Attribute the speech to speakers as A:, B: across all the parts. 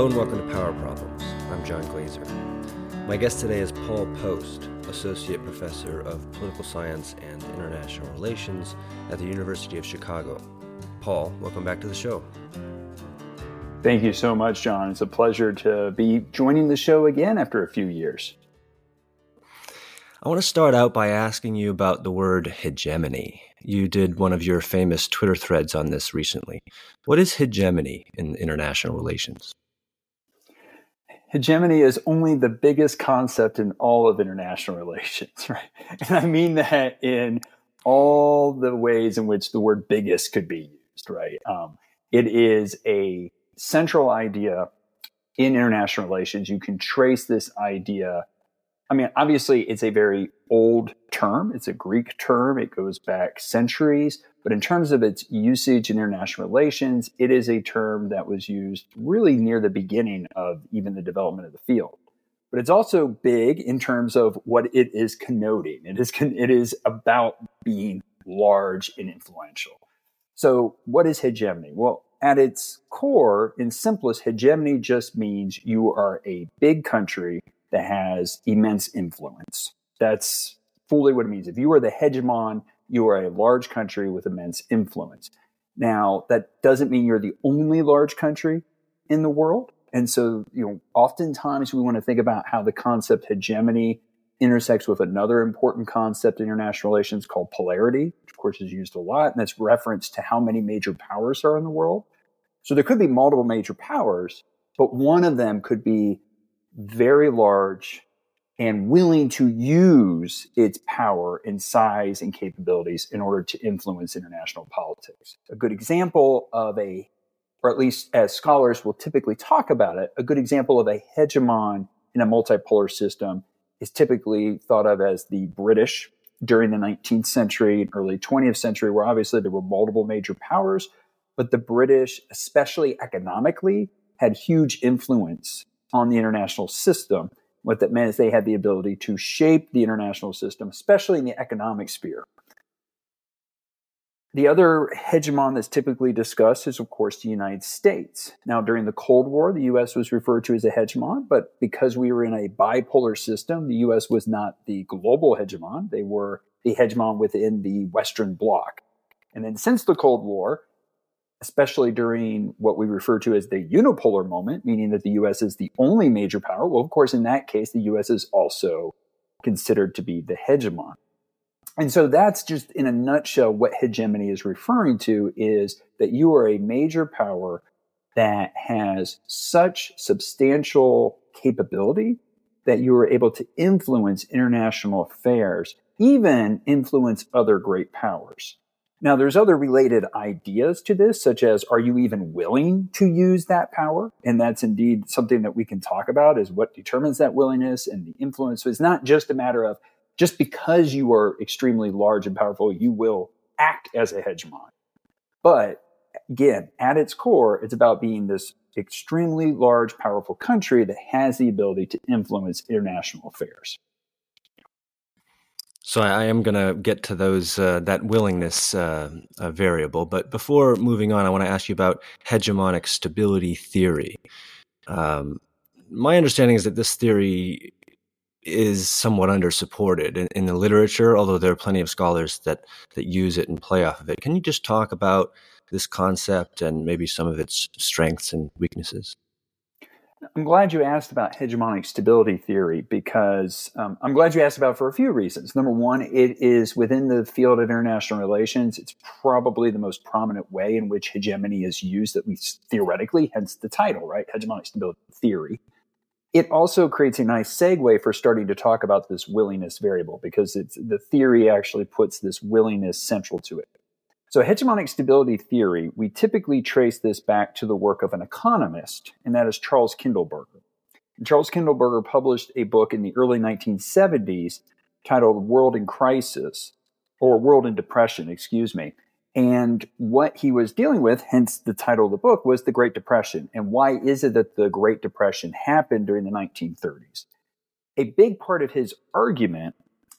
A: Hello and welcome to Power Problems. I'm John Glaser. My guest today is Paul Poast, Associate Professor of Political Science and International Relations at the University of Chicago. Paul, welcome back to the show.
B: Thank you so much, John. It's a pleasure to be joining the show again after a few years.
A: I want to start out by asking you about the word hegemony. You did one of your famous Twitter threads on this recently. What is hegemony in international relations?
B: Hegemony is only the biggest concept in all of international relations, right? And I mean that in all the ways in which the word biggest could be used, right? Um, it is a central idea in international relations. You can trace this idea I mean, obviously, it's a very old term. It's a Greek term. It goes back centuries. But in terms of its usage in international relations, it is a term that was used really near the beginning of even the development of the field. But it's also big in terms of what it is connoting. It is, it is about being large and influential. So, what is hegemony? Well, at its core, in simplest, hegemony just means you are a big country that has immense influence. That's fully what it means. If you are the hegemon, you are a large country with immense influence. Now, that doesn't mean you're the only large country in the world. And so, you know, oftentimes we want to think about how the concept hegemony intersects with another important concept in international relations called polarity, which of course is used a lot, and that's reference to how many major powers are in the world. So there could be multiple major powers, but one of them could be very large and willing to use its power and size and capabilities in order to influence international politics. A good example of a, or at least as scholars will typically talk about it, a good example of a hegemon in a multipolar system is typically thought of as the British during the 19th century and early 20th century, where obviously there were multiple major powers, but the British, especially economically, had huge influence on the international system. What that meant is they had the ability to shape the international system, especially in the economic sphere. The other hegemon that's typically discussed is, of course, the United States. Now, during the Cold War, the U.S. was referred to as a hegemon, but because we were in a bipolar system, the U.S. was not the global hegemon. They were the hegemon within the Western Bloc. And then since the Cold War, especially during what we refer to as the unipolar moment, meaning that the US is the only major power. Well, of course, in that case, the US is also considered to be the hegemon. And so that's just in a nutshell what hegemony is referring to is that you are a major power that has such substantial capability that you are able to influence international affairs, even influence other great powers. Now, there's other related ideas to this, such as are you even willing to use that power? And that's indeed something that we can talk about is what determines that willingness and the influence. So it's not just a matter of just because you are extremely large and powerful, you will act as a hegemon. But again, at its core, it's about being this extremely large, powerful country that has the ability to influence international affairs.
A: So I am going to get to those uh, that willingness uh, uh, variable, but before moving on, I want to ask you about hegemonic stability theory. Um, my understanding is that this theory is somewhat undersupported in, in, the literature, although there are plenty of scholars that that use it and play off of it. Can you just talk about this concept and maybe some of its strengths and weaknesses?
B: I'm glad you asked about hegemonic stability theory because um, I'm glad you asked about it for a few reasons. Number one, it is within the field of international relations. It's probably the most prominent way in which hegemony is used, at least theoretically, hence the title, right? Hegemonic stability theory. It also creates a nice segue for starting to talk about this willingness variable because it's, the theory actually puts this willingness central to it. So, hegemonic stability theory, we typically trace this back to the work of an economist, and that is Charles Kindleberger. And Charles Kindleberger published a book in the early 1970s titled World in Crisis, or World in Depression, excuse me. And what he was dealing with, hence the title of the book, was the Great Depression. And why is it that the Great Depression happened during the 1930s? A big part of his argument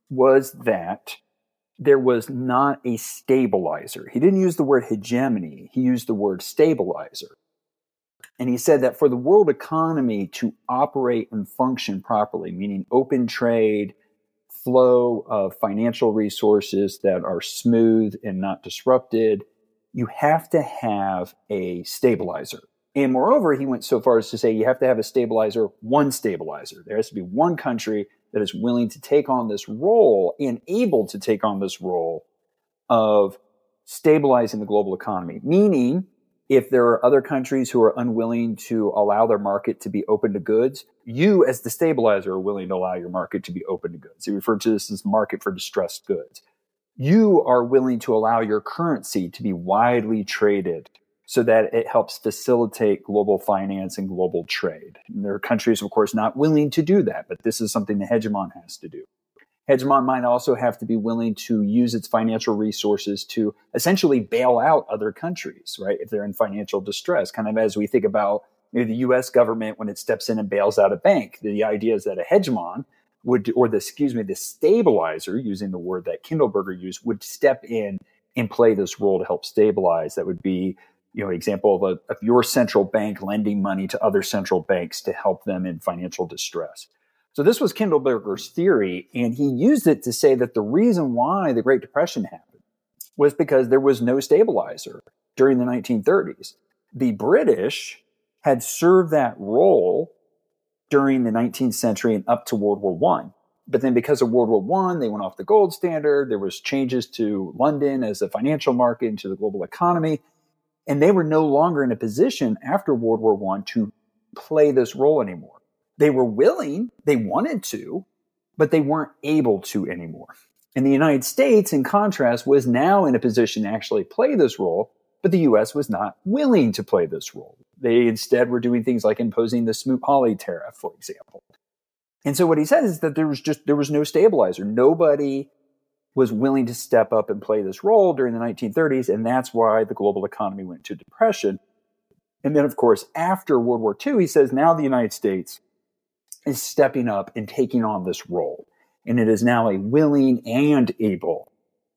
B: was that there was not a stabilizer. He didn't use the word hegemony, he used the word stabilizer. And he said that for the world economy to operate and function properly, meaning open trade, flow of financial resources that are smooth and not disrupted, you have to have a stabilizer. And moreover, he went so far as to say you have to have a stabilizer, one stabilizer. There has to be one country that is willing to take on this role and able to take on this role of stabilizing the global economy. Meaning, if there are other countries who are unwilling to allow their market to be open to goods, you as the stabilizer are willing to allow your market to be open to goods. He referred to this as market for distressed goods. You are willing to allow your currency to be widely traded so that it helps facilitate global finance and global trade. And there are countries, of course, not willing to do that, but this is something the hegemon has to do. Hegemon might also have to be willing to use its financial resources to essentially bail out other countries, right? If they're in financial distress, kind of as we think about maybe the US government when it steps in and bails out a bank. The idea is that a hegemon would, or the, excuse me, the stabilizer, using the word that Kindleberger used, would step in and play this role to help stabilize. That would be you know, example of, a, of your central bank lending money to other central banks to help them in financial distress. So this was Kindleberger's theory, and he used it to say that the reason why the Great Depression happened was because there was no stabilizer during the 1930s. The British had served that role during the 19th century and up to World War One. But then because of World War One, they went off the gold standard. There was changes to London as a financial market into the global economy. And they were no longer in a position after World War One to play this role anymore. They were willing, they wanted to, but they weren't able to anymore. And the United States, in contrast, was now in a position to actually play this role, but the US was not willing to play this role. They instead were doing things like imposing the Smoot-Hawley tariff, for example. And so what he says is that there was just there was no stabilizer. Nobody was willing to step up and play this role during the 1930s, and that's why the global economy went to depression. And then, of course, after World War II, he says now the United States is stepping up and taking on this role. And it is now a willing and able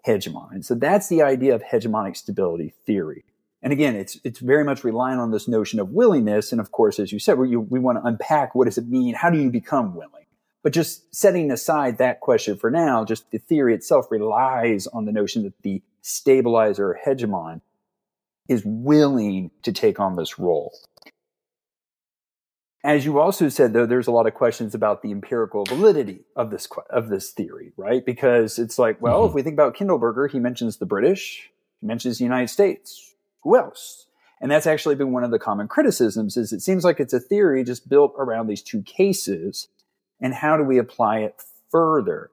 B: hegemon. And so that's the idea of hegemonic stability theory. And again, it's, it's very much relying on this notion of willingness. And of course, as you said, we, we want to unpack what does it mean? How do you become willing? But just setting aside that question for now, just the theory itself relies on the notion that the stabilizer hegemon is willing to take on this role. As you also said, though, there's a lot of questions about the empirical validity of this of this theory, right? Because it's like, well, mm-hmm. if we think about Kindleberger, he mentions the British, he mentions the United States. Who else? And that's actually been one of the common criticisms. Is it seems like it's a theory just built around these two cases and how do we apply it further?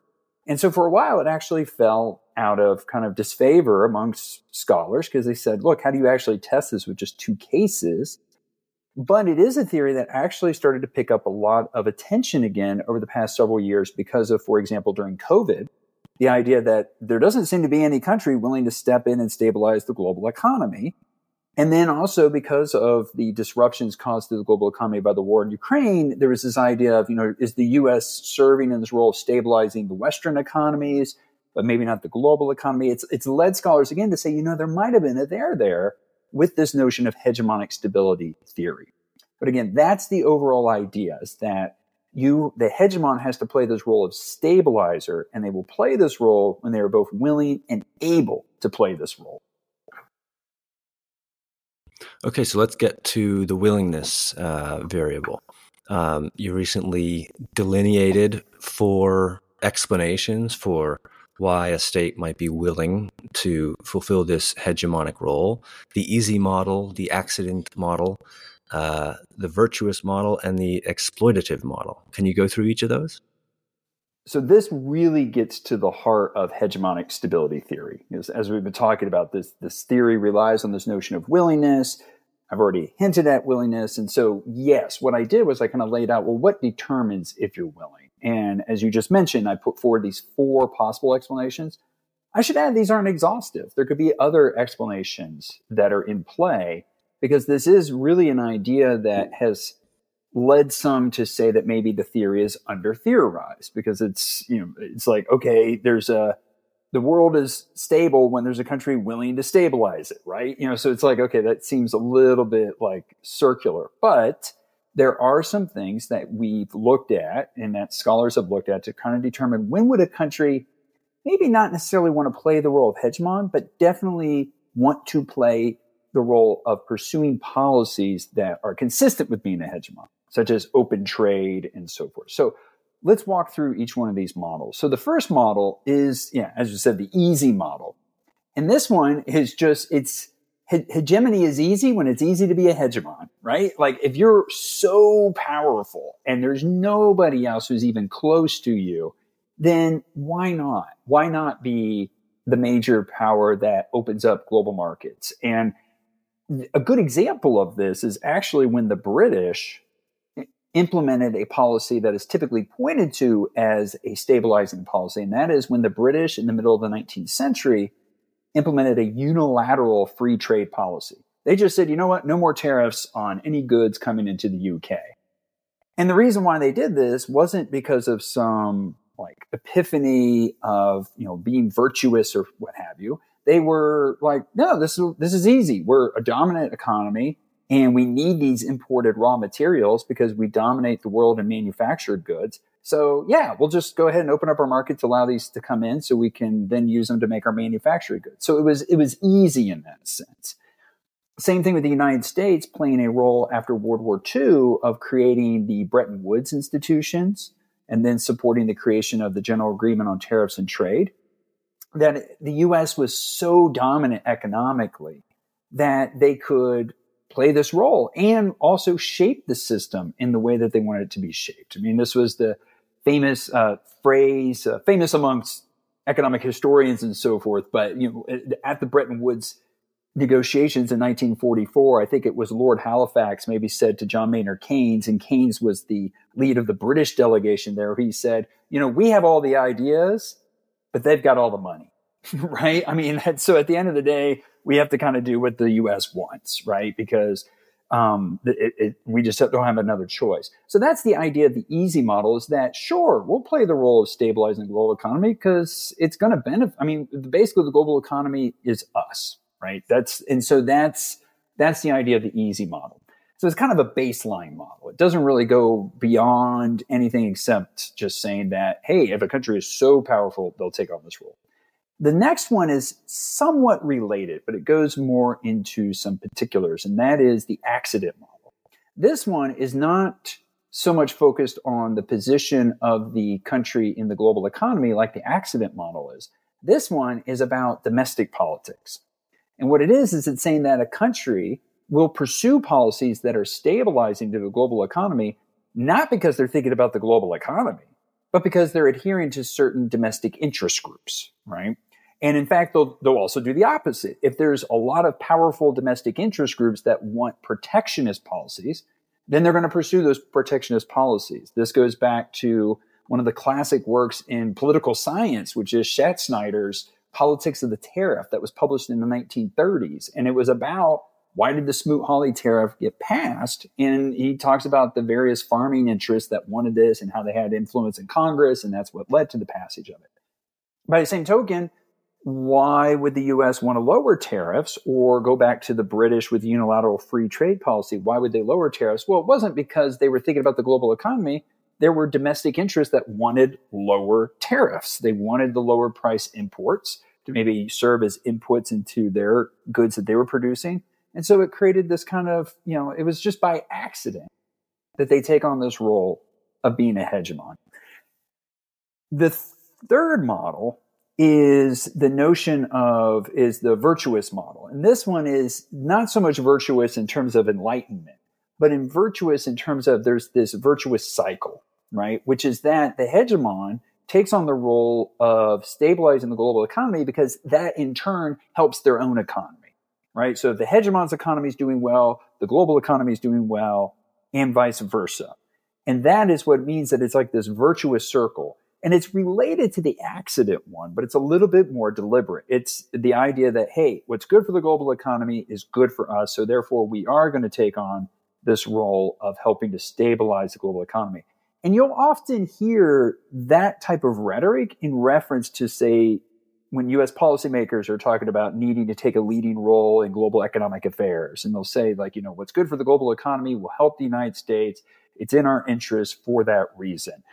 B: And so for a while, it actually fell out of kind of disfavor amongst scholars because they said, look, how do you actually test this with just two cases? But it is a theory that actually started to pick up a lot of attention again over the past several years because of, for example, during COVID, the idea that there doesn't seem to be any country willing to step in and stabilize the global economy. And then also because of the disruptions caused to the global economy by the war in Ukraine, there was this idea of, you know, is the U.S. serving in this role of stabilizing the Western economies, but maybe not the global economy? It's, it's led scholars again to say, you know, there might have been a there there with this notion of hegemonic stability theory. But again, that's the overall idea is that you, the hegemon has to play this role of stabilizer, and they will play this role when they are both willing and able to play this role.
A: Okay, so let's get to the willingness uh, variable. Um, you recently delineated four explanations for why a state might be willing to fulfill this hegemonic role the easy model, the accident model, uh, the virtuous model, and the exploitative model. Can you go through each of those?
B: So this really gets to the heart of hegemonic stability theory. As, as, we've been talking about, this this theory relies on this notion of willingness. I've already hinted at willingness, and so yes, what I did was I kind of laid out well, what determines if you're willing? And as you just mentioned, I put forward these four possible explanations. I should add these aren't exhaustive. There could be other explanations that are in play because this is really an idea that has led some to say that maybe the theory is under theorized because it's you know it's like okay there's a the world is stable when there's a country willing to stabilize it, right? You know, so it's like, okay, that seems a little bit like circular, but there are some things that we've looked at and that scholars have looked at to kind of determine when would a country maybe not necessarily want to play the role of hegemon, but definitely want to play the role of pursuing policies that are consistent with being a hegemon, such as open trade and so forth. So let's walk through each one of these models. So the first model is, yeah, as you said, the easy model. And this one is just, it's, hegemony is easy when it's easy to be a hegemon, right? Like if you're so powerful and there's nobody else who's even close to you, then why not? Why not be the major power that opens up global markets? And a good example of this is actually when the British implemented a policy that is typically pointed to as a stabilizing policy. And that is when the British in the middle of the 19th century implemented a unilateral free trade policy. They just said, you know what, no more tariffs on any goods coming into the UK. And the reason why they did this wasn't because of some like epiphany of, you know, being virtuous or what have you. They were like, no, this is, this is easy. We're a dominant economy and we need these imported raw materials because we dominate the world in manufactured goods. So yeah, we'll just go ahead and open up our market to allow these to come in so we can then use them to make our manufactured goods. So it was it was easy in that sense. Same thing with the United States playing a role after World War II of creating the Bretton Woods institutions and then supporting the creation of the General Agreement on Tariffs and Trade. That the US was so dominant economically that they could play this role and also shape the system in the way that they wanted it to be shaped. I mean, this was the famous uh, phrase, uh, famous amongst economic historians and so forth. But you know, at the Bretton Woods negotiations in 1944, I think it was Lord Halifax maybe said to John Maynard Keynes, and Keynes was the lead of the British delegation there. He said, "You know, we have all the ideas, but they've got all the money." right? I mean, so at the end of the day, we have to kind of do what the U.S. wants, right? Because um, it, it, we just don't have another choice. So that's the idea of the easy model is that sure, we'll play the role of stabilizing the global economy because it's going to benefit. I mean, basically the global economy is us, right? That's, and so that's, that's the idea of the easy model. So it's kind of a baseline model. It doesn't really go beyond anything except just saying that, hey, if a country is so powerful, they'll take on this role. The next one is somewhat related, but it goes more into some particulars, and that is the accident model. This one is not so much focused on the position of the country in the global economy like the accident model is. This one is about domestic politics. And what it is, is it's saying that a country will pursue policies that are stabilizing to the global economy, not because they're thinking about the global economy, but because they're adhering to certain domestic interest groups, right? And in fact, they'll, they'll also do the opposite. If there's a lot of powerful domestic interest groups that want protectionist policies, then they're going to pursue those protectionist policies. This goes back to one of the classic works in political science, which is Schattschneider's Politics of the Tariff that was published in the 1930s. And it was about why did the Smoot-Hawley tariff get passed? And he talks about the various farming interests that wanted this and how they had influence in Congress, and that's what led to the passage of it. By the same token, why would the US want to lower tariffs or go back to the British with unilateral free trade policy? Why would they lower tariffs? Well, it wasn't because they were thinking about the global economy. There were domestic interests that wanted lower tariffs. They wanted the lower price imports to maybe serve as inputs into their goods that they were producing. And so it created this kind of, you know, it was just by accident that they take on this role of being a hegemon. The third model is the notion of is the virtuous model. And this one is not so much virtuous in terms of enlightenment, but in virtuous in terms of there's this virtuous cycle, right? Which is that the hegemon takes on the role of stabilizing the global economy because that in turn helps their own economy, right? So the hegemon's economy is doing well, the global economy is doing well, and vice versa. And that is what means that it's like this virtuous circle and it's related to the accident one, but it's a little bit more deliberate. It's the idea that, hey, what's good for the global economy is good for us. So therefore, we are going to take on this role of helping to stabilize the global economy. And you'll often hear that type of rhetoric in reference to, say, when US policymakers are talking about needing to take a leading role in global economic affairs. And they'll say, like, you know, what's good for the global economy will help the United States. It's in our interest for that reason.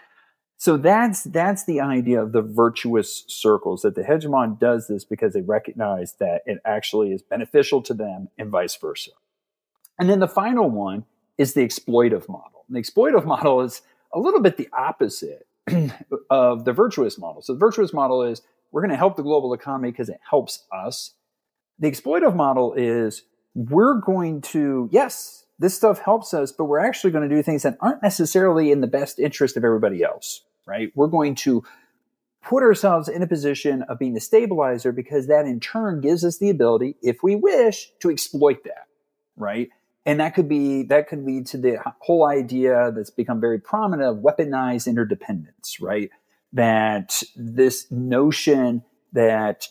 B: So that's that's the idea of the virtuous circles that the hegemon does this because they recognize that it actually is beneficial to them and vice versa. And then the final one is the exploitive model. And the exploitive model is a little bit the opposite of the virtuous model. So the virtuous model is we're going to help the global economy because it helps us. The exploitive model is we're going to, yes, this stuff helps us, but we're actually going to do things that aren't necessarily in the best interest of everybody else, right? We're going to put ourselves in a position of being the stabilizer because that in turn gives us the ability, if we wish, to exploit that, right? And that could be, that could lead to the whole idea that's become very prominent of weaponized interdependence, right? That this notion that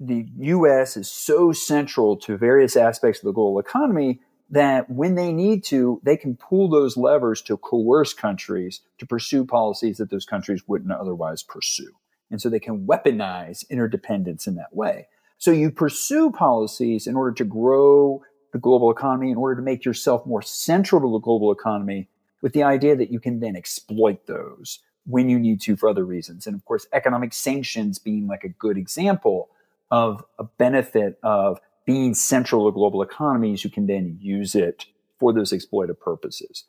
B: the US is so central to various aspects of the global economy that when they need to, they can pull those levers to coerce countries to pursue policies that those countries wouldn't otherwise pursue. And so they can weaponize interdependence in that way. So you pursue policies in order to grow the global economy, in order to make yourself more central to the global economy, with the idea that you can then exploit those when you need to for other reasons. And of course, economic sanctions being like a good example of a benefit of being central to global economies, you can then use it for those exploitive purposes.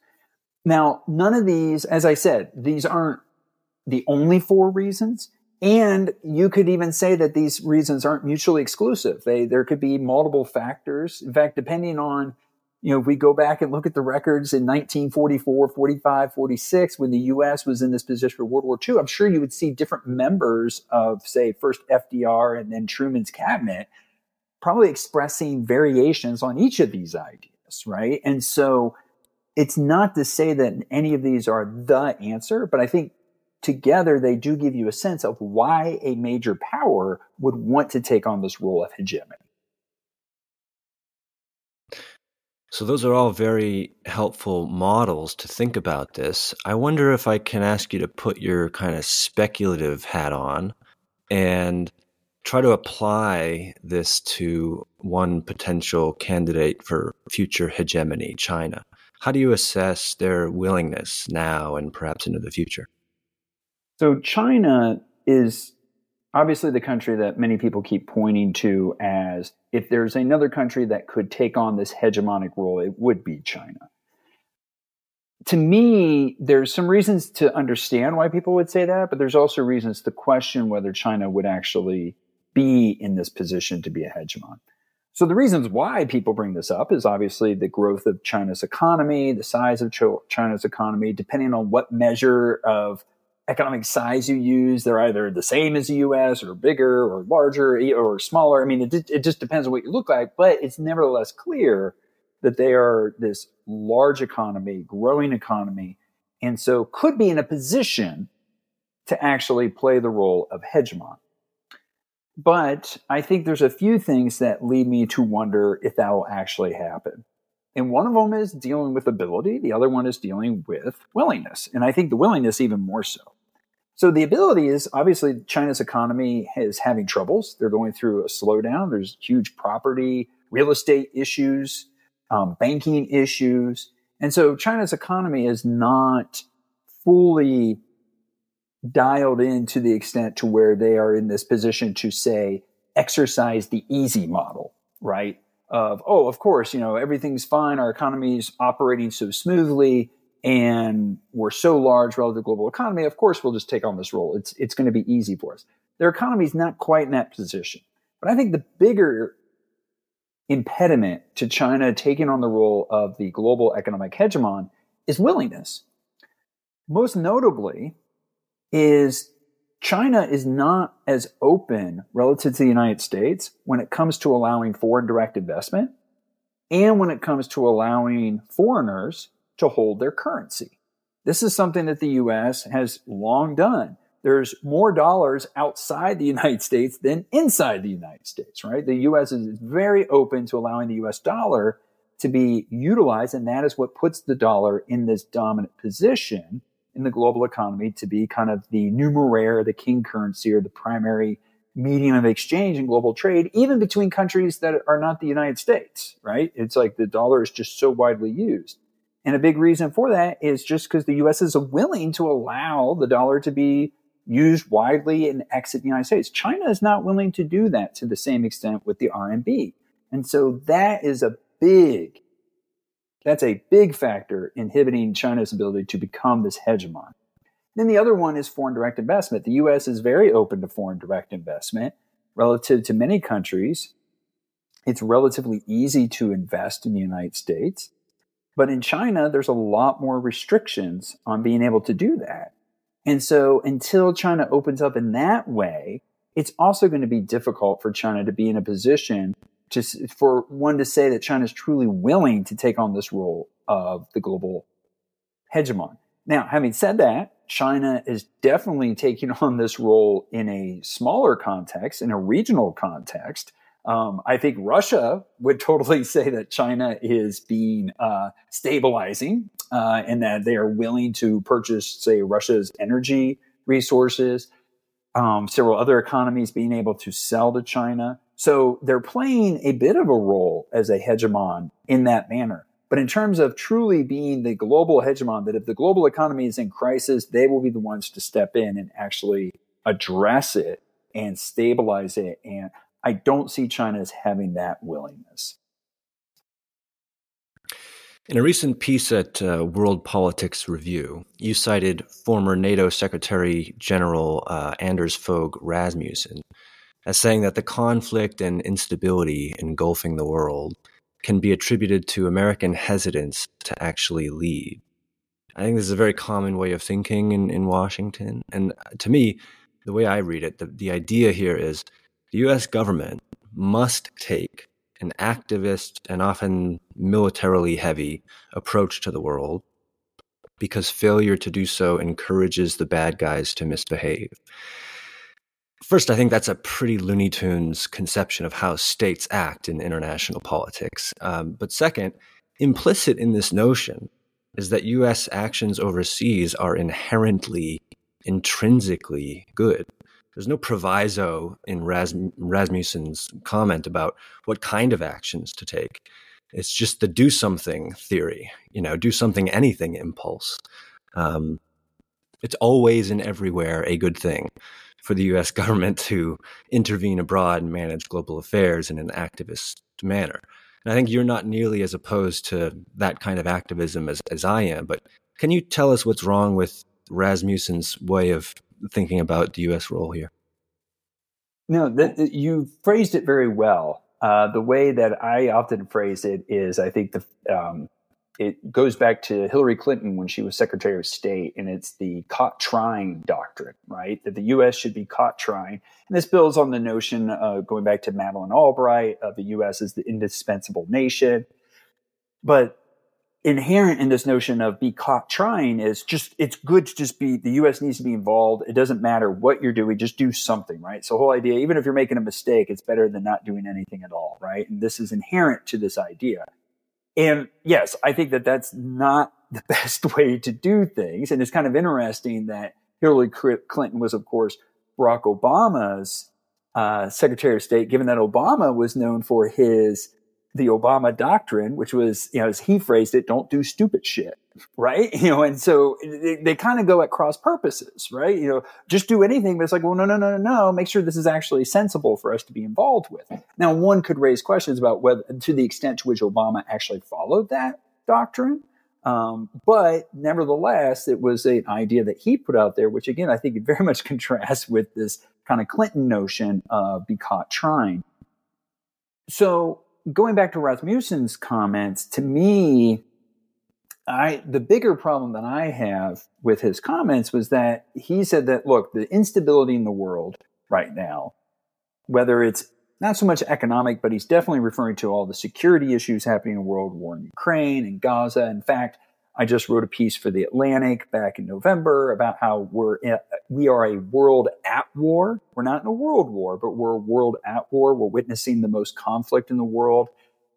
B: Now, none of these, as I said, these aren't the only four reasons. And you could even say that these reasons aren't mutually exclusive. They, there could be multiple factors. In fact, depending on, you know, if we go back and look at the records in 1944, 45, 46, when the U.S. was in this position for World War II, I'm sure you would see different members of, say, first FDR and then Truman's cabinet probably expressing variations on each of these ideas, right? And so it's not to say that any of these are the answer, but I think together they do give you a sense of why a major power would want to take on this role of hegemony.
A: So, those are all very helpful models to think about this. I wonder if I can ask you to put your kind of speculative hat on and try to apply this to one potential candidate for future hegemony, China. How do you assess their willingness now and perhaps into the future?
B: So, China is obviously the country that many people keep pointing to as if there's another country that could take on this hegemonic role, it would be China. To me, there's some reasons to understand why people would say that, but there's also reasons to question whether China would actually be in this position to be a hegemon. So the reasons why people bring this up is obviously the growth of China's economy, the size of China's economy, depending on what measure of economic size you use, they're either the same as the US or bigger or larger or smaller. I mean, it, it just depends on what you look like, but it's nevertheless clear that they are this large economy, growing economy, and so could be in a position to actually play the role of hegemon. But I think there's a few things that lead me to wonder if that will actually happen. And one of them is dealing with ability, the other one is dealing with willingness. And I think the willingness even more so. So the ability is obviously China's economy is having troubles. They're going through a slowdown. There's huge property, real estate issues, um, banking issues. And so China's economy is not fully dialed in to the extent to where they are in this position to say exercise the easy model, right? Of, oh, of course, you know, everything's fine. Our economy is operating so smoothly and we're so large relative to the global economy. Of course, we'll just take on this role. It's, it's going to be easy for us. Their economy is not quite in that position. But I think the bigger impediment to China taking on the role of the global economic hegemon is willingness. Most notably, is China is not as open relative to the United States when it comes to allowing foreign direct investment and when it comes to allowing foreigners to hold their currency. This is something that the US has long done. There's more dollars outside the United States than inside the United States, right? The US is very open to allowing the US dollar to be utilized, and that is what puts the dollar in this dominant position in the global economy to be kind of the numeraire, the king currency, or the primary medium of exchange in global trade, even between countries that are not the United States, right? It's like the dollar is just so widely used. And a big reason for that is just because the US is willing to allow the dollar to be used widely and exit the United States. China is not willing to do that to the same extent with the RMB. And so that is a big, that's a big factor inhibiting China's ability to become this hegemon. Then the other one is foreign direct investment. The US is very open to foreign direct investment relative to many countries. It's relatively easy to invest in the United States. But in China, there's a lot more restrictions on being able to do that. And so until China opens up in that way, it's also going to be difficult for China to be in a position to, for one to say that China is truly willing to take on this role of the global hegemon. Now, having said that, China is definitely taking on this role in a smaller context, in a regional context. Um, I think Russia would totally say that China is being uh, stabilizing uh, and that they are willing to purchase, say, Russia's energy resources. Um, several other economies being able to sell to China. So they're playing a bit of a role as a hegemon in that manner. But in terms of truly being the global hegemon, that if the global economy is in crisis, they will be the ones to step in and actually address it and stabilize it. And I don't see China as having that willingness.
A: In a recent piece at uh, World Politics Review, you cited former NATO Secretary General uh, Anders Fogh Rasmussen as saying that the conflict and instability engulfing the world can be attributed to American hesitance to actually lead. I think this is a very common way of thinking in, in Washington. And to me, the way I read it, the, the idea here is the US government must take an activist and often militarily heavy approach to the world because failure to do so encourages the bad guys to misbehave. First, I think that's a pretty Looney Tunes conception of how states act in international politics. Um, but second, implicit in this notion is that US actions overseas are inherently, intrinsically good. There's no proviso in Ras- Rasmussen's comment about what kind of actions to take. It's just the do something theory, you know, do something, anything impulse. Um, it's always and everywhere a good thing for the US government to intervene abroad and manage global affairs in an activist manner. And I think you're not nearly as opposed to that kind of activism as, as I am, but can you tell us what's wrong with Rasmussen's way of thinking about the U.S. role here?
B: No, you phrased it very well. Uh, the way that I often phrase it is, I think the um, it goes back to Hillary Clinton when she was Secretary of State, and it's the caught trying doctrine, right? That the U.S. should be caught trying. And this builds on the notion, uh, going back to Madeleine Albright, of the U.S. as the indispensable nation. But inherent in this notion of be caught trying is just it's good to just be the US needs to be involved. It doesn't matter what you're doing, just do something, right? So whole idea, even if you're making a mistake, it's better than not doing anything at all, right? And this is inherent to this idea. And yes, I think that that's not the best way to do things. And it's kind of interesting that Hillary Clinton was, of course, Barack Obama's uh, Secretary of State, given that Obama was known for his the Obama doctrine, which was, you know, as he phrased it, don't do stupid shit, right? You know, and so they, they kind of go at cross purposes, right? You know, just do anything, but it's like, well, no, no, no, no, no. Make sure this is actually sensible for us to be involved with. Now, one could raise questions about whether, to the extent to which Obama actually followed that doctrine. Um, but nevertheless, it was an idea that he put out there, which again, I think very much contrasts with this kind of Clinton notion of be caught trying. So going back to Rasmussen's comments, to me, I the bigger problem that I have with his comments was that he said that look, the instability in the world right now, whether it's not so much economic, but he's definitely referring to all the security issues happening in world, war in Ukraine and Gaza. In fact, I just wrote a piece for the Atlantic back in November about how we're in, we are a world at war. We're not in a world war, but we're a world at war. We're witnessing the most conflict in the world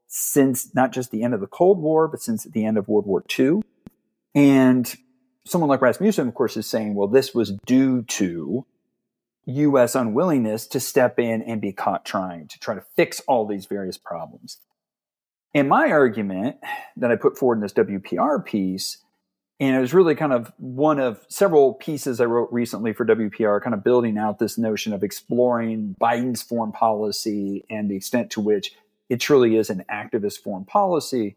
B: since not just the end of the Cold War, but since the end of World War II. And someone like Rasmussen, of course, is saying, well, this was due to US unwillingness to step in and be caught trying to try to fix all these various problems. And my argument that I put forward in this WPR piece, and it was really kind of one of several pieces I wrote recently for WPR, kind of building out this notion of exploring Biden's foreign policy and the extent to which it truly is an activist foreign policy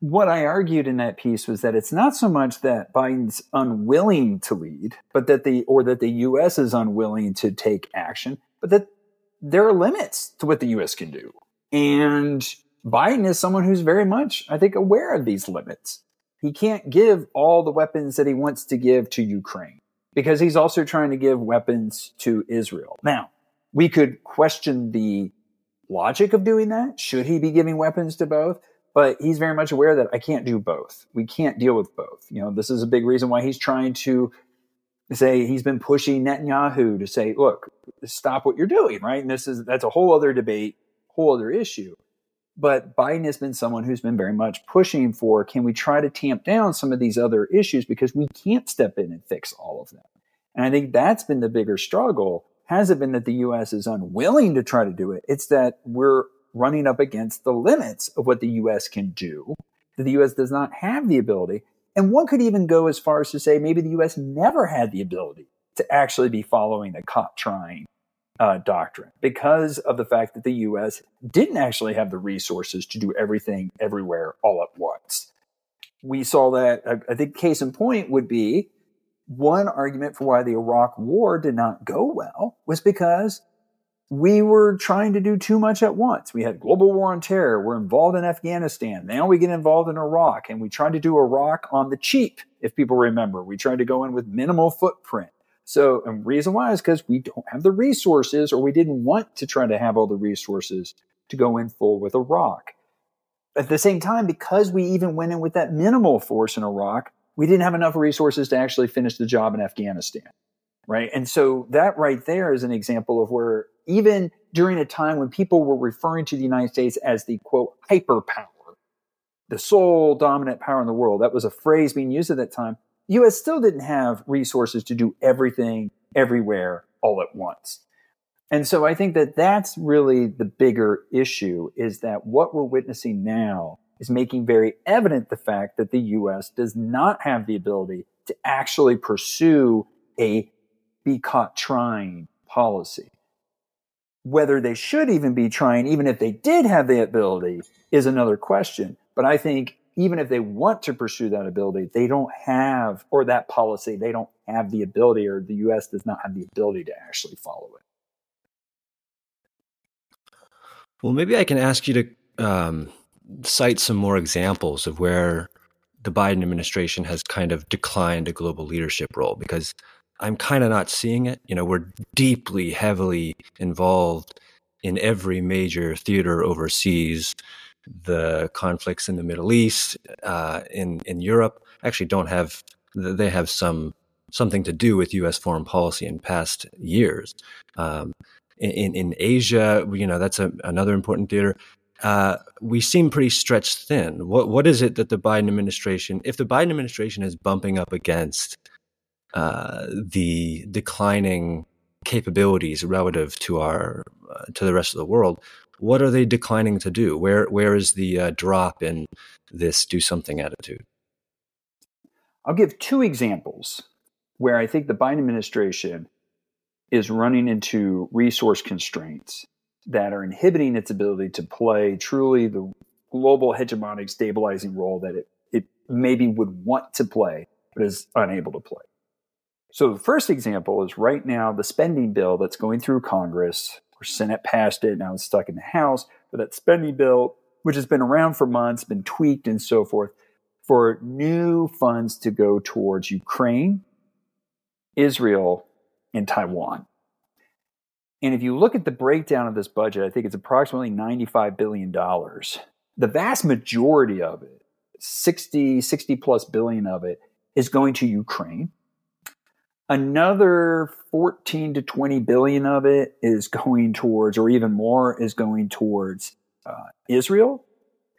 B: what I argued in that piece was that it's not so much that Biden's unwilling to lead, but that the or that the U.S. is unwilling to take action, but that there are limits to what the U.S. can do. And Biden is someone who's very much, I think, aware of these limits. He can't give all the weapons that he wants to give to Ukraine because he's also trying to give weapons to Israel. Now, we could question the logic of doing that. Should he be giving weapons to both? but he's very much aware that I can't do both. We can't deal with both. You know, this is a big reason why he's trying to say he's been pushing Netanyahu to say, look, stop what you're doing, right? And this is that's a whole other debate, whole other issue. But Biden has been someone who's been very much pushing for can we try to tamp down some of these other issues because we can't step in and fix all of them. And I think that's been the bigger struggle. Has it been that the US is unwilling to try to do it? It's that we're running up against the limits of what the US can do, that the US does not have the ability. And one could even go as far as to say maybe the US never had the ability to actually be following the caught trying uh, doctrine because of the fact that the US didn't actually have the resources to do everything everywhere all at once. We saw that, I, I think, case in point would be one argument for why the Iraq war did not go well was because we were trying to do too much at once. We had global war on terror. We're involved in Afghanistan. Now we get involved in Iraq and we tried to do Iraq on the cheap. If people remember, we tried to go in with minimal footprint. So, and reason why is because we don't have the resources or we didn't want to try to have all the resources to go in full with Iraq. At the same time, because we even went in with that minimal force in Iraq, we didn't have enough resources to actually finish the job in Afghanistan. Right. And so that right there is an example of where even during a time when people were referring to the United States as the quote hyperpower, the sole dominant power in the world. That was a phrase being used at that time. US still didn't have resources to do everything everywhere all at once. And so I think that that's really the bigger issue is that what we're witnessing now is making very evident the fact that the US does not have the ability to actually pursue a be caught trying policy whether they should even be trying, even if they did have the ability, is another question. But I think even if they want to pursue that ability, they don't have, or that policy, they don't have the ability, or the US does not have the ability to actually follow it.
A: Well, maybe I can ask you to um, cite some more examples of where the Biden administration has kind of declined a global leadership role because I'm kind of not seeing it. You know, we're deeply, heavily involved in every major theater overseas. The conflicts in the Middle East, uh, in in Europe, actually don't have. They have some something to do with U.S. foreign policy in past years. Um, in in Asia, you know, that's a, another important theater. Uh, we seem pretty stretched thin. What what is it that the Biden administration, if the Biden administration is bumping up against uh, the declining capabilities relative to our uh, to the rest of the world what are they declining to do? Where where is the uh, drop in this do something attitude?
B: I'll give two examples where i think the biden administration is running into resource constraints that are inhibiting its ability to play truly the global hegemonic stabilizing role that it, it maybe would want to play but is unable to play. So the first example is right now the spending bill that's going through Congress, or Senate passed it, now was stuck in the House, but that spending bill, which has been around for months, been tweaked and so forth, for new funds to go towards Ukraine, Israel, and Taiwan. And if you look at the breakdown of this budget, I think it's approximately $95 billion. The vast majority of it, 60, 60 plus billion of it, is going to Ukraine Another 14 to 20 billion of it is going towards, or even more, is going towards uh, Israel.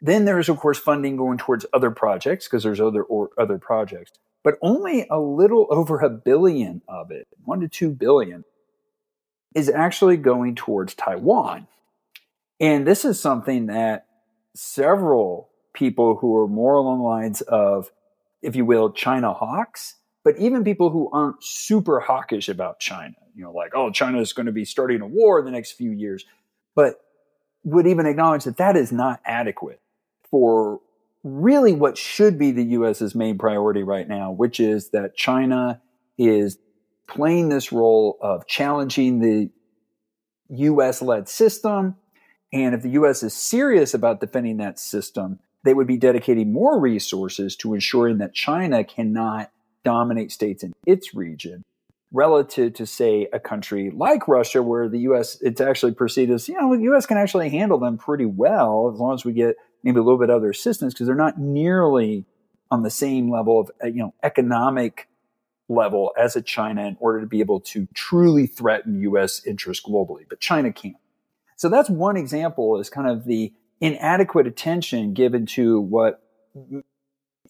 B: Then there's, of course, funding going towards other projects because there's other or other projects, but only a little over a billion of it, one to two billion, is actually going towards Taiwan. And this is something that several people who are more along the lines of, if you will, China hawks, but even people who aren't super hawkish about China, you know, like, oh, China is going to be starting a war in the next few years, but would even acknowledge that that is not adequate for really what should be the US's main priority right now, which is that China is playing this role of challenging the US led system. And if the US is serious about defending that system, they would be dedicating more resources to ensuring that China cannot dominate states in its region relative to say a country like Russia where the US it's actually perceived as you know the US can actually handle them pretty well as long as we get maybe a little bit other assistance because they're not nearly on the same level of uh, you know economic level as a China in order to be able to truly threaten US interests globally but China can't. So that's one example is kind of the inadequate attention given to what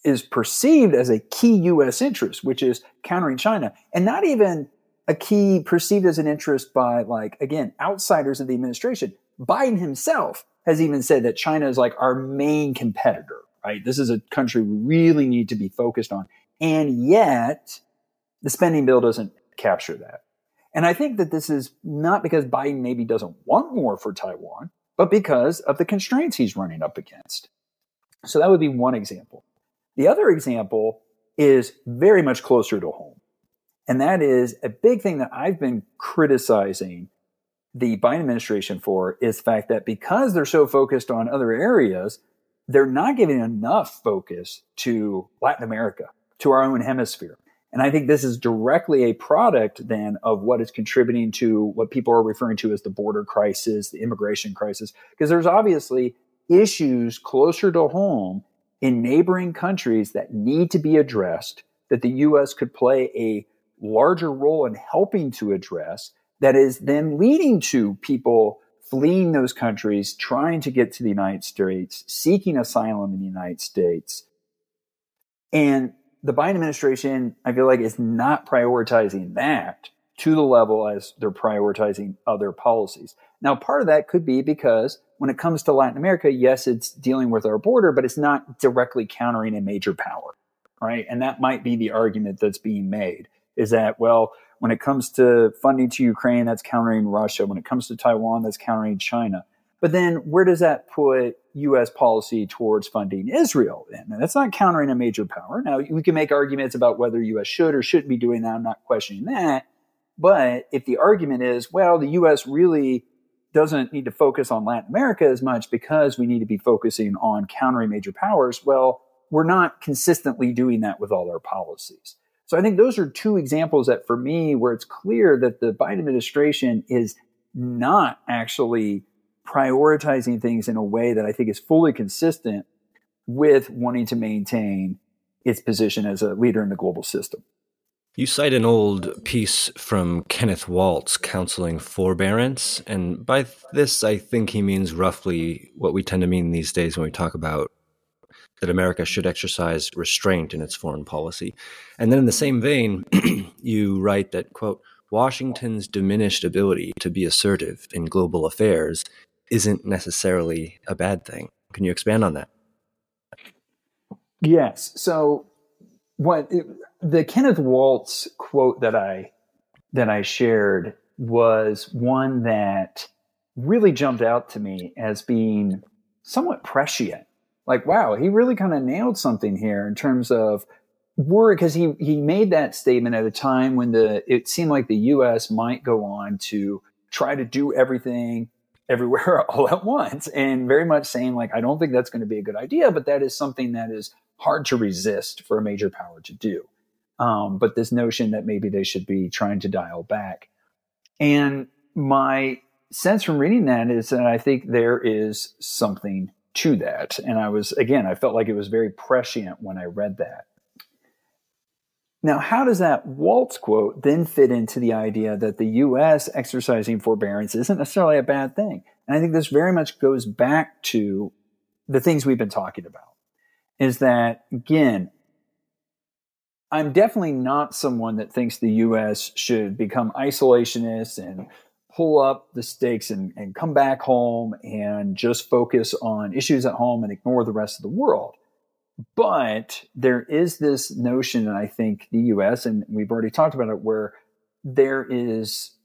B: is perceived as a key U.S. interest, which is countering China, and not even a key perceived as an interest by, like, again, outsiders of the administration. Biden himself has even said that China is like our main competitor, right? This is a country we really need to be focused on. And yet, the spending bill doesn't capture that. And I think that this is not because Biden maybe doesn't want more for Taiwan, but because of the constraints he's running up against. So that would be one example. The other example is very much closer to home. And that is a big thing that I've been criticizing the Biden administration for is the fact that because they're so focused on other areas, they're not giving enough focus to Latin America, to our own hemisphere. And I think this is directly a product then of what is contributing to what people are referring to as the border crisis, the immigration crisis, because there's obviously issues closer to home in neighboring countries that need to be addressed that the US could play a larger role in helping to address that is then leading to people fleeing those countries, trying to get to the United States, seeking asylum in the United States. And the Biden administration, I feel like, is not prioritizing that to the level as they're prioritizing other policies. Now, part of that could be because when it comes to Latin America, yes, it's dealing with our border, but it's not directly countering a major power, right? And that might be the argument that's being made is that, well, when it comes to funding to Ukraine, that's countering Russia. When it comes to Taiwan, that's countering China. But then where does that put U.S. policy towards funding Israel? And that's not countering a major power. Now, we can make arguments about whether U.S. should or shouldn't be doing that. I'm not questioning that. But if the argument is, well, the U.S. really doesn't need to focus on Latin America as much because we need to be focusing on countering major powers. Well, we're not consistently doing that with all our policies. So I think those are two examples that for me, where it's clear that the Biden administration is not actually prioritizing things in a way that I think is fully consistent with wanting to maintain its position as a leader in the global system.
A: You cite an old piece from Kenneth Waltz counseling forbearance. And by this, I think he means roughly what we tend to mean these days when we talk about that America should exercise restraint in its foreign policy. And then in the same vein, you write that, quote, Washington's diminished ability to be assertive in global affairs isn't necessarily a bad thing. Can you expand on that?
B: Yes. So what the Kenneth Waltz quote that I that I shared was one that really jumped out to me as being somewhat prescient. Like, wow, he really kind of nailed something here in terms of work because he he made that statement at a time when the it seemed like the US might go on to try to do everything everywhere all at once and very much saying like I don't think that's going to be a good idea, but that is something that is hard to resist for a major power to do. Um, but this notion that maybe they should be trying to dial back. And my sense from reading that is that I think there is something to that. And I was, again, I felt like it was very prescient when I read that. Now, how does that Waltz quote then fit into the idea that the US exercising forbearance isn't necessarily a bad thing? And I think this very much goes back to the things we've been talking about is that, again, I'm definitely not someone that thinks the US should become isolationist and pull up the stakes and, and come back home and just focus on issues at home and ignore the rest of the world. But there is this notion, and I think the US, and we've already talked about it, where there is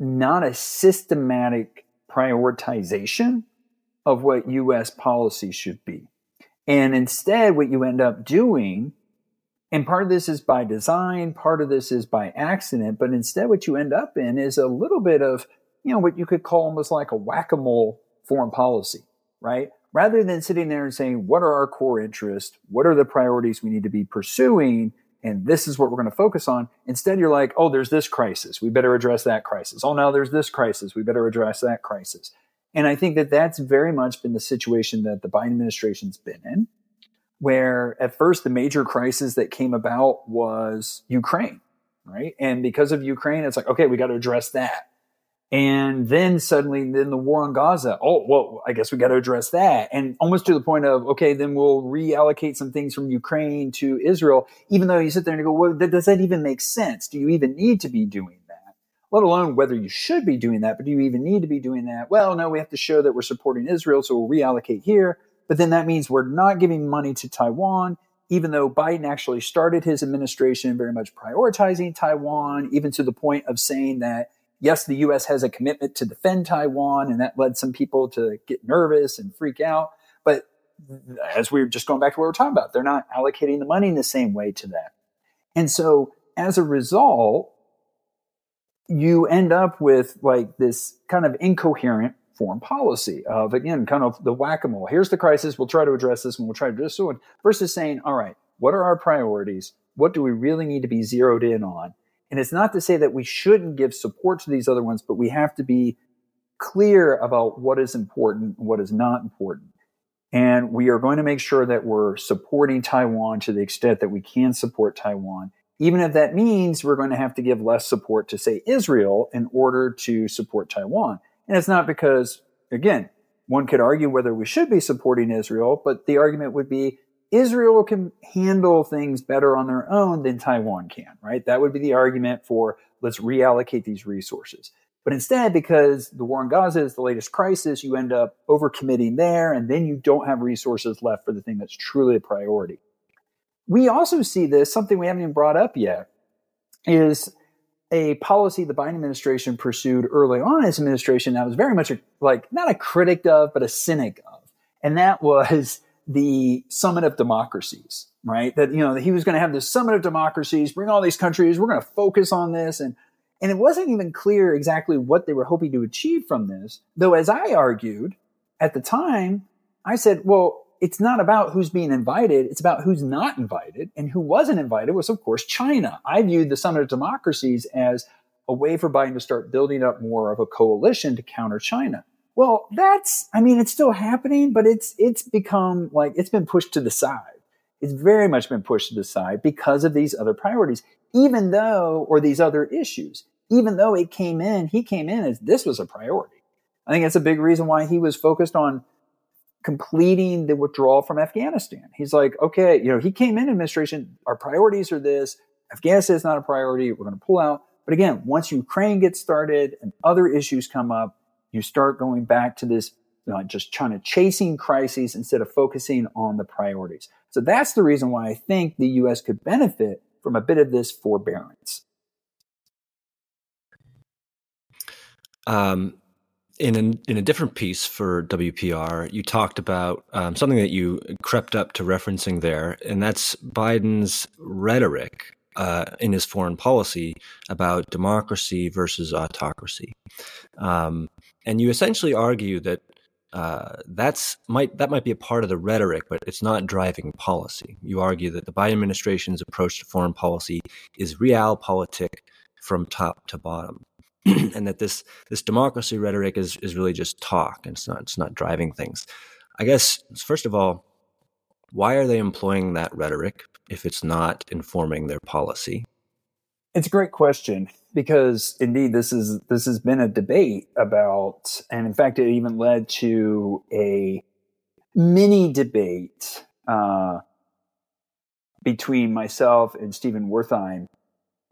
B: not a systematic prioritization of what US policy should be. And instead, what you end up doing, and part of this is by design, part of this is by accident, but instead, what you end up in is a little bit of, you know, what you could call almost like a whack a mole foreign policy, right? Rather than sitting there and saying, what are our core interests? What are the priorities we need to be pursuing? And this is what we're going to focus on. Instead, you're like, oh, there's this crisis. We better address that crisis. Oh, now there's this crisis. We better address that crisis. And I think that that's very much been the situation that the Biden administration's been in, where at first the major crisis that came about was Ukraine, right? And because of Ukraine, it's like, okay, we got to address that. And then suddenly, then the war on Gaza. Oh, well, I guess we got to address that. And almost to the point of, okay, then we'll reallocate some things from Ukraine to Israel, even though you sit there and go, well, does that even make sense? Do you even need to be doing that? let alone whether you should be doing that, but do you even need to be doing that? Well, no, we have to show that we're supporting Israel, so we'll reallocate here. But then that means we're not giving money to Taiwan, even though Biden actually started his administration very much prioritizing Taiwan, even to the point of saying that, yes, the US has a commitment to defend Taiwan, and that led some people to get nervous and freak out. But as we are just going back to what we're talking about, they're not allocating the money in the same way to that. And so as a result, you end up with like this kind of incoherent foreign policy of again kind of the whack-a-mole. Here's the crisis we'll try to address this and we'll try to do this one versus saying all right what are our priorities? What do we really need to be zeroed in on? And it's not to say that we shouldn't give support to these other ones but we have to be clear about what is important and what is not important. And we are going to make sure that we're supporting taiwan to the extent that we can support taiwan. Even if that means we're going to have to give less support to, say, Israel in order to support Taiwan. And it's not because, again, one could argue whether we should be supporting Israel, but the argument would be Israel can handle things better on their own than Taiwan can, right? That would be the argument for let's reallocate these resources. But instead, because the war in Gaza is the latest crisis, you end up overcommitting there, and then you don't have resources left for the thing that's truly a priority we also see this, something we haven't even brought up yet, is a policy the Biden administration pursued early on in his administration that was very much a, like not a critic of, but a cynic of. And that was the summit of democracies, right? That, you know, that he was going to have this summit of democracies, bring all these countries, we're going to focus on this. And, and it wasn't even clear exactly what they were hoping to achieve from this. Though, as I argued at the time, I said, well, it's not about who's being invited. It's about who's not invited. And who wasn't invited was, of course, China. I viewed the Summit of Democracies as a way for Biden to start building up more of a coalition to counter China. Well, that's, I mean, it's still happening, but it's, it's become like, it's been pushed to the side. It's very much been pushed to the side because of these other priorities, even though, or these other issues, even though it came in, he came in as this was a priority. I think that's a big reason why he was focused on completing the withdrawal from Afghanistan. He's like, okay, you know, he came in administration, our priorities are this. Afghanistan is not a priority. We're going to pull out. But again, once Ukraine gets started and other issues come up, you start going back to this, you know, just trying to chasing crises instead of focusing on the priorities. So that's the reason why I think the U.S. could benefit from a bit of this forbearance.
A: Um, in a, in a different piece for WPR, you talked about um, something that you crept up to referencing there, and that's Biden's rhetoric uh, in his foreign policy about democracy versus autocracy. Um, and you essentially argue that uh, that's might that might be a part of the rhetoric, but it's not driving policy. You argue that the Biden administration's approach to foreign policy is realpolitik from top to bottom. and that this this democracy rhetoric is is really just talk and it's not it's not driving things. I guess first of all, why are they employing that rhetoric if it's not informing their policy?
B: It's a great question because indeed this is this has been a debate about and in fact it even led to a mini debate uh, between myself and Stephen Wertheim,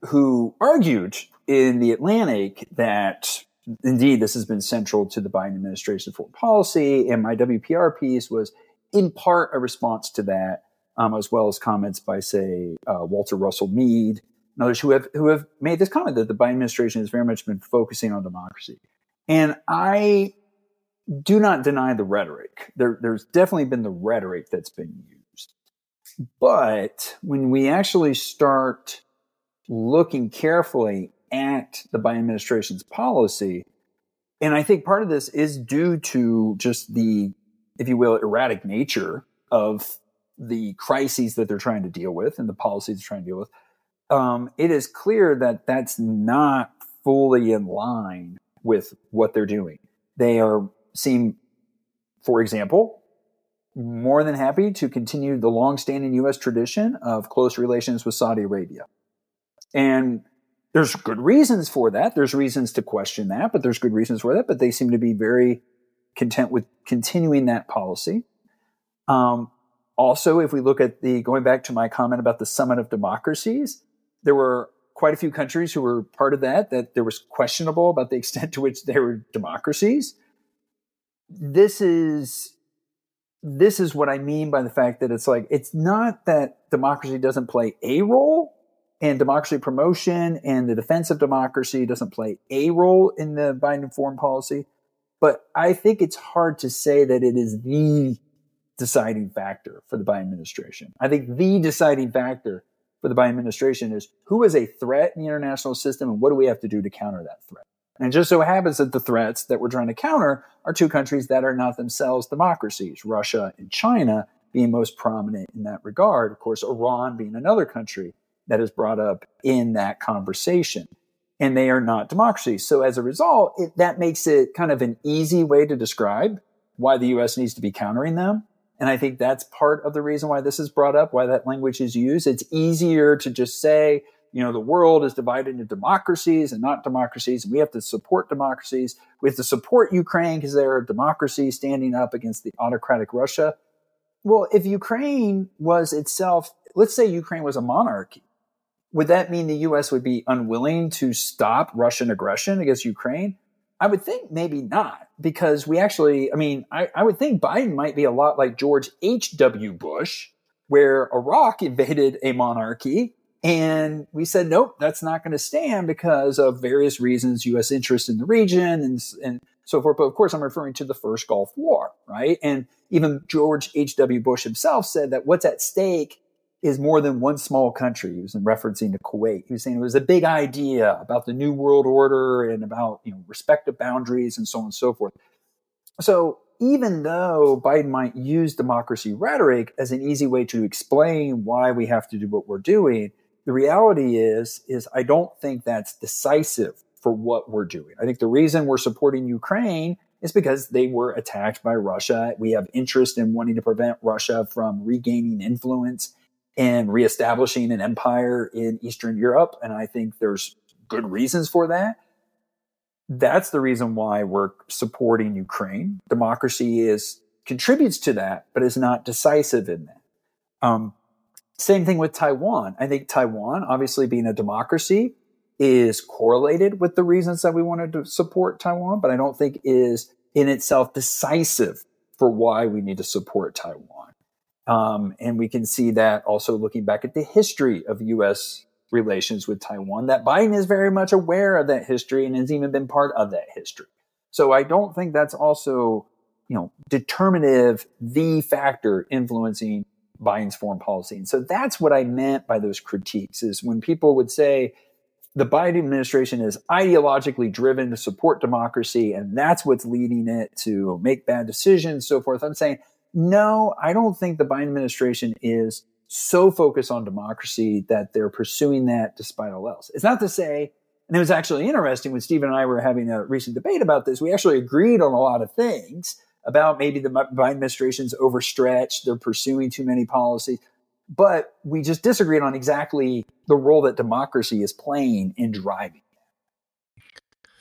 B: who argued in the Atlantic that indeed, this has been central to the Biden administration's foreign policy. And my WPR piece was in part a response to that, um, as well as comments by, say, uh, Walter Russell Mead and others who have who have made this comment that the Biden administration has very much been focusing on democracy. And I do not deny the rhetoric. There, there's definitely been the rhetoric that's been used. But when we actually start looking carefully at the Biden administration's policy, and I think part of this is due to just the, if you will, erratic nature of the crises that they're trying to deal with and the policies they're trying to deal with. Um, it is clear that that's not fully in line with what they're doing. They are seem, for example, more than happy to continue the long-standing U.S. tradition of close relations with Saudi Arabia. And there's good reasons for that. There's reasons to question that, but there's good reasons for that. But they seem to be very content with continuing that policy. Um, also, if we look at the going back to my comment about the summit of democracies, there were quite a few countries who were part of that that there was questionable about the extent to which they were democracies this is this is what I mean by the fact that it's like it's not that democracy doesn't play a role and democracy promotion and the defense of democracy doesn't play a role in the Biden foreign policy, but I think it's hard to say that it is the deciding factor for the Biden administration. I think the deciding factor for the Biden administration is who is a threat in the international system and what do we have to do to counter that threat. And just so happens that the threats that we're trying to counter are two countries that are not themselves democracies, Russia and China being most prominent in that regard. Of course, Iran being another country that is brought up in that conversation. And they are not democracies. So as a result, it, that makes it kind of an easy way to describe why the US needs to be countering them. And I think that's part of the reason why this is brought up, why that language is used. It's easier to just say, you know, the world is divided into democracies and not democracies, and we have to support democracies. We have to support Ukraine because they're a democracy standing up against the autocratic Russia. Well, if Ukraine was itself, let's say Ukraine was a monarchy, would that mean the US would be unwilling to stop Russian aggression against Ukraine? I would think maybe not, because we actually, I mean, I, I would think Biden might be a lot like George H.W. Bush, where Iraq invaded a monarchy and we said, nope, that's not going to stand because of various reasons, U.S. interest in the region and, and so forth. But of course, I'm referring to the first Gulf War, right? And even George H.W. Bush himself said that what's at stake is more than one small country. He was referencing to Kuwait. He was saying it was a big idea about the new world order and about, you know, respective boundaries and so on and so forth. So even though Biden might use democracy rhetoric as an easy way to explain why we have to do what we're doing, the reality is, is I don't think that's decisive for what we're doing. I think the reason we're supporting Ukraine is because they were attacked by Russia. We have interest in wanting to prevent Russia from regaining influence and reestablishing an empire in Eastern Europe. And I think there's good reasons for that. That's the reason why we're supporting Ukraine. Democracy is contributes to that, but is not decisive in that. Um, same thing with Taiwan. I think Taiwan, obviously being a democracy, is correlated with the reasons that we wanted to support Taiwan, but I don't think is in itself decisive for why we need to support Taiwan. Um, and we can see that also looking back at the history of U.S. relations with Taiwan, that Biden is very much aware of that history and has even been part of that history. So I don't think that's also, you know, determinative, the factor influencing Biden's foreign policy. And so that's what I meant by those critiques is when people would say the Biden administration is ideologically driven to support democracy and that's what's leading it to make bad decisions, so forth. I'm saying, no, I don't think the Biden administration is so focused on democracy that they're pursuing that despite all else. It's not to say, and it was actually interesting when Steve and I were having a recent debate about this, we actually agreed on a lot of things about maybe the Biden administration's overstretched, they're pursuing too many policies. But we just disagreed on exactly the role that democracy is playing in driving.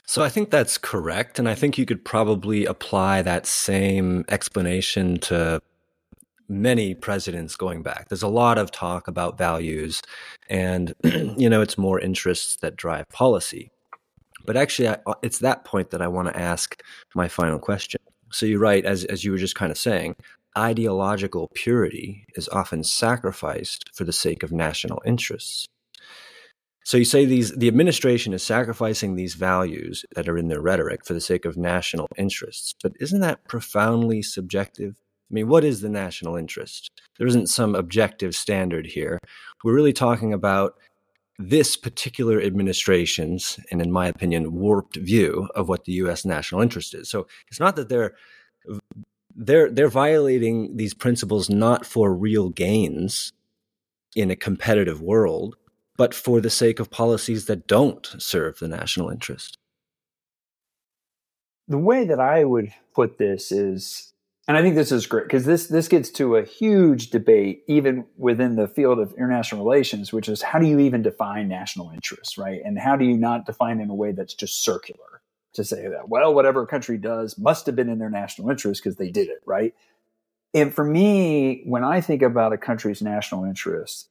A: So I think that's correct. And I think you could probably apply that same explanation to many presidents going back. There's a lot of talk about values, and, you know, it's more interests that drive policy. But actually, I, uh, it's that point that I want to ask my final question. So you write, as, as you were just kind of saying, ideological purity is often sacrificed for the sake of national interests. So you say these the administration is sacrificing these values that are in their rhetoric for the sake of national interests. But isn't that profoundly subjective? I mean, what is the national interest? There isn't some objective standard here. We're really talking about this particular administration's, and in my opinion, warped view of what the U.S. national interest is. So it's not that they're they're they're violating these principles not for real gains in a competitive world, but for the sake of policies that don't serve the national interest.
B: The way that I would put this is and I think this is great because this this gets to a huge debate even within the field of international relations, which is how do you even define national interests, right? And how do you not define in a way that's just circular to say that well, whatever a country does must have been in their national interest because they did it, right? And for me, when I think about a country's national interests,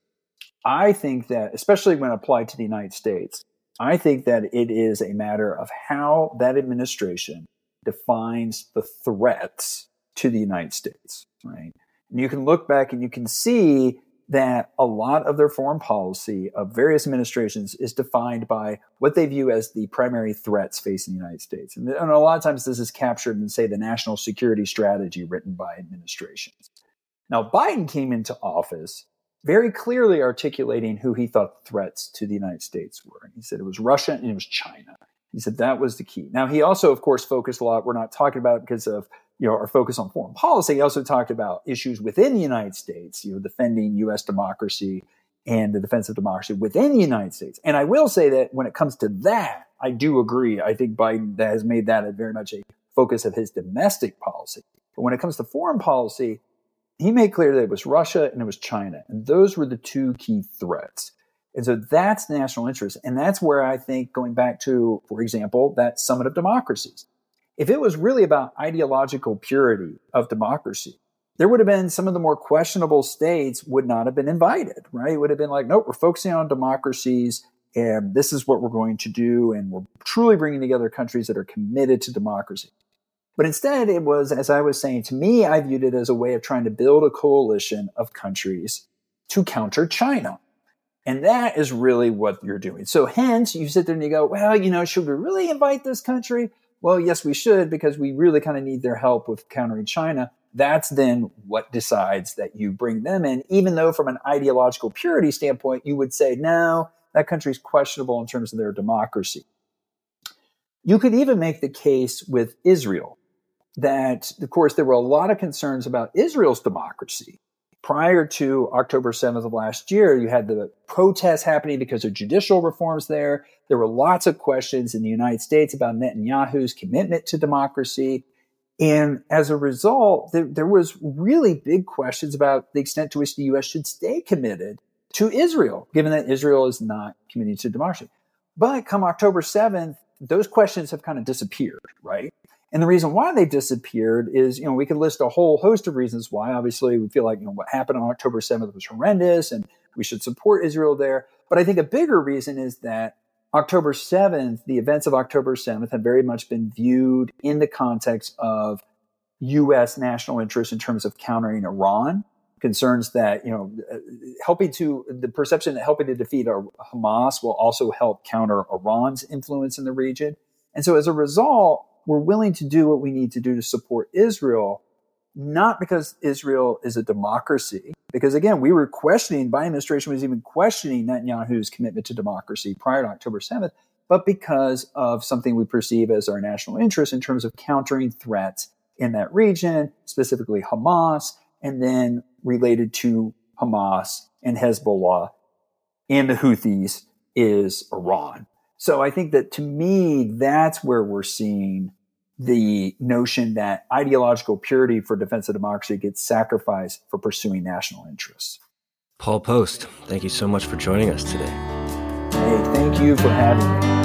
B: I think that, especially when applied to the United States, I think that it is a matter of how that administration defines the threats to the United States, right? And you can look back and you can see that a lot of their foreign policy of various administrations is defined by what they view as the primary threats facing the United States. And, a lot of times this is captured in, say, the national security strategy written by administrations. Now, Biden came into office very clearly articulating who he thought threats to the United States were. He said it was Russia and it was China. He said that was the key. Now, he also, of course, focused a lot. We're not talking about it because of you know, our focus on foreign policy, he also talked about issues within the United States, you know, defending U.S. democracy and the defense of democracy within the United States. And I will say that when it comes to that, I do agree. I think Biden has made that a very much a focus of his domestic policy. But when it comes to foreign policy, he made clear that it was Russia and it was China. And those were the two key threats. And so that's national interest. And that's where I think going back to, for example, that summit of democracies if it was really about ideological purity of democracy, there would have been some of the more questionable states would not have been invited, right? It would have been like, nope, we're focusing on democracies and this is what we're going to do. And we're truly bringing together countries that are committed to democracy. But instead, it was, as I was saying, to me, I viewed it as a way of trying to build a coalition of countries to counter China. And that is really what you're doing. So hence you sit there and you go, well, you know, should we really invite this country? well, yes, we should because we really kind of need their help with countering China. That's then what decides that you bring them in, even though from an ideological purity standpoint, you would say, no, that country's questionable in terms of their democracy. You could even make the case with Israel that, of course, there were a lot of concerns about Israel's democracy prior to October 7th of last year, you had the protests happening because of judicial reforms there. There were lots of questions in the United States about Netanyahu's commitment to democracy. And as a result, there, there was really big questions about the extent to which the U.S. should stay committed to Israel, given that Israel is not committed to democracy. But come October 7th, those questions have kind of disappeared, right? And the reason why they disappeared is, you know, we could list a whole host of reasons why. Obviously, we feel like, you know, what happened on October 7th was horrendous and we should support Israel there. But I think a bigger reason is that October 7th, the events of October 7th have very much been viewed in the context of U.S. national interest in terms of countering Iran. Concerns that, you know, uh, helping to, the perception that helping to defeat Hamas will also help counter Iran's influence in the region. And so as a result, we're willing to do what we need to do to support Israel, not because Israel is a democracy, because again, we were questioning, Biden administration was even questioning Netanyahu's commitment to democracy prior to October 7th, but because of something we perceive as our national interest in terms of countering threats in that region, specifically Hamas, and then related to Hamas and Hezbollah and the Houthis is Iran. So I think that to me, that's where we're seeing the notion that ideological purity for defense of democracy gets sacrificed for pursuing national interests.
A: Paul Poast, thank you so much for joining us today.
B: Hey, thank you for having me.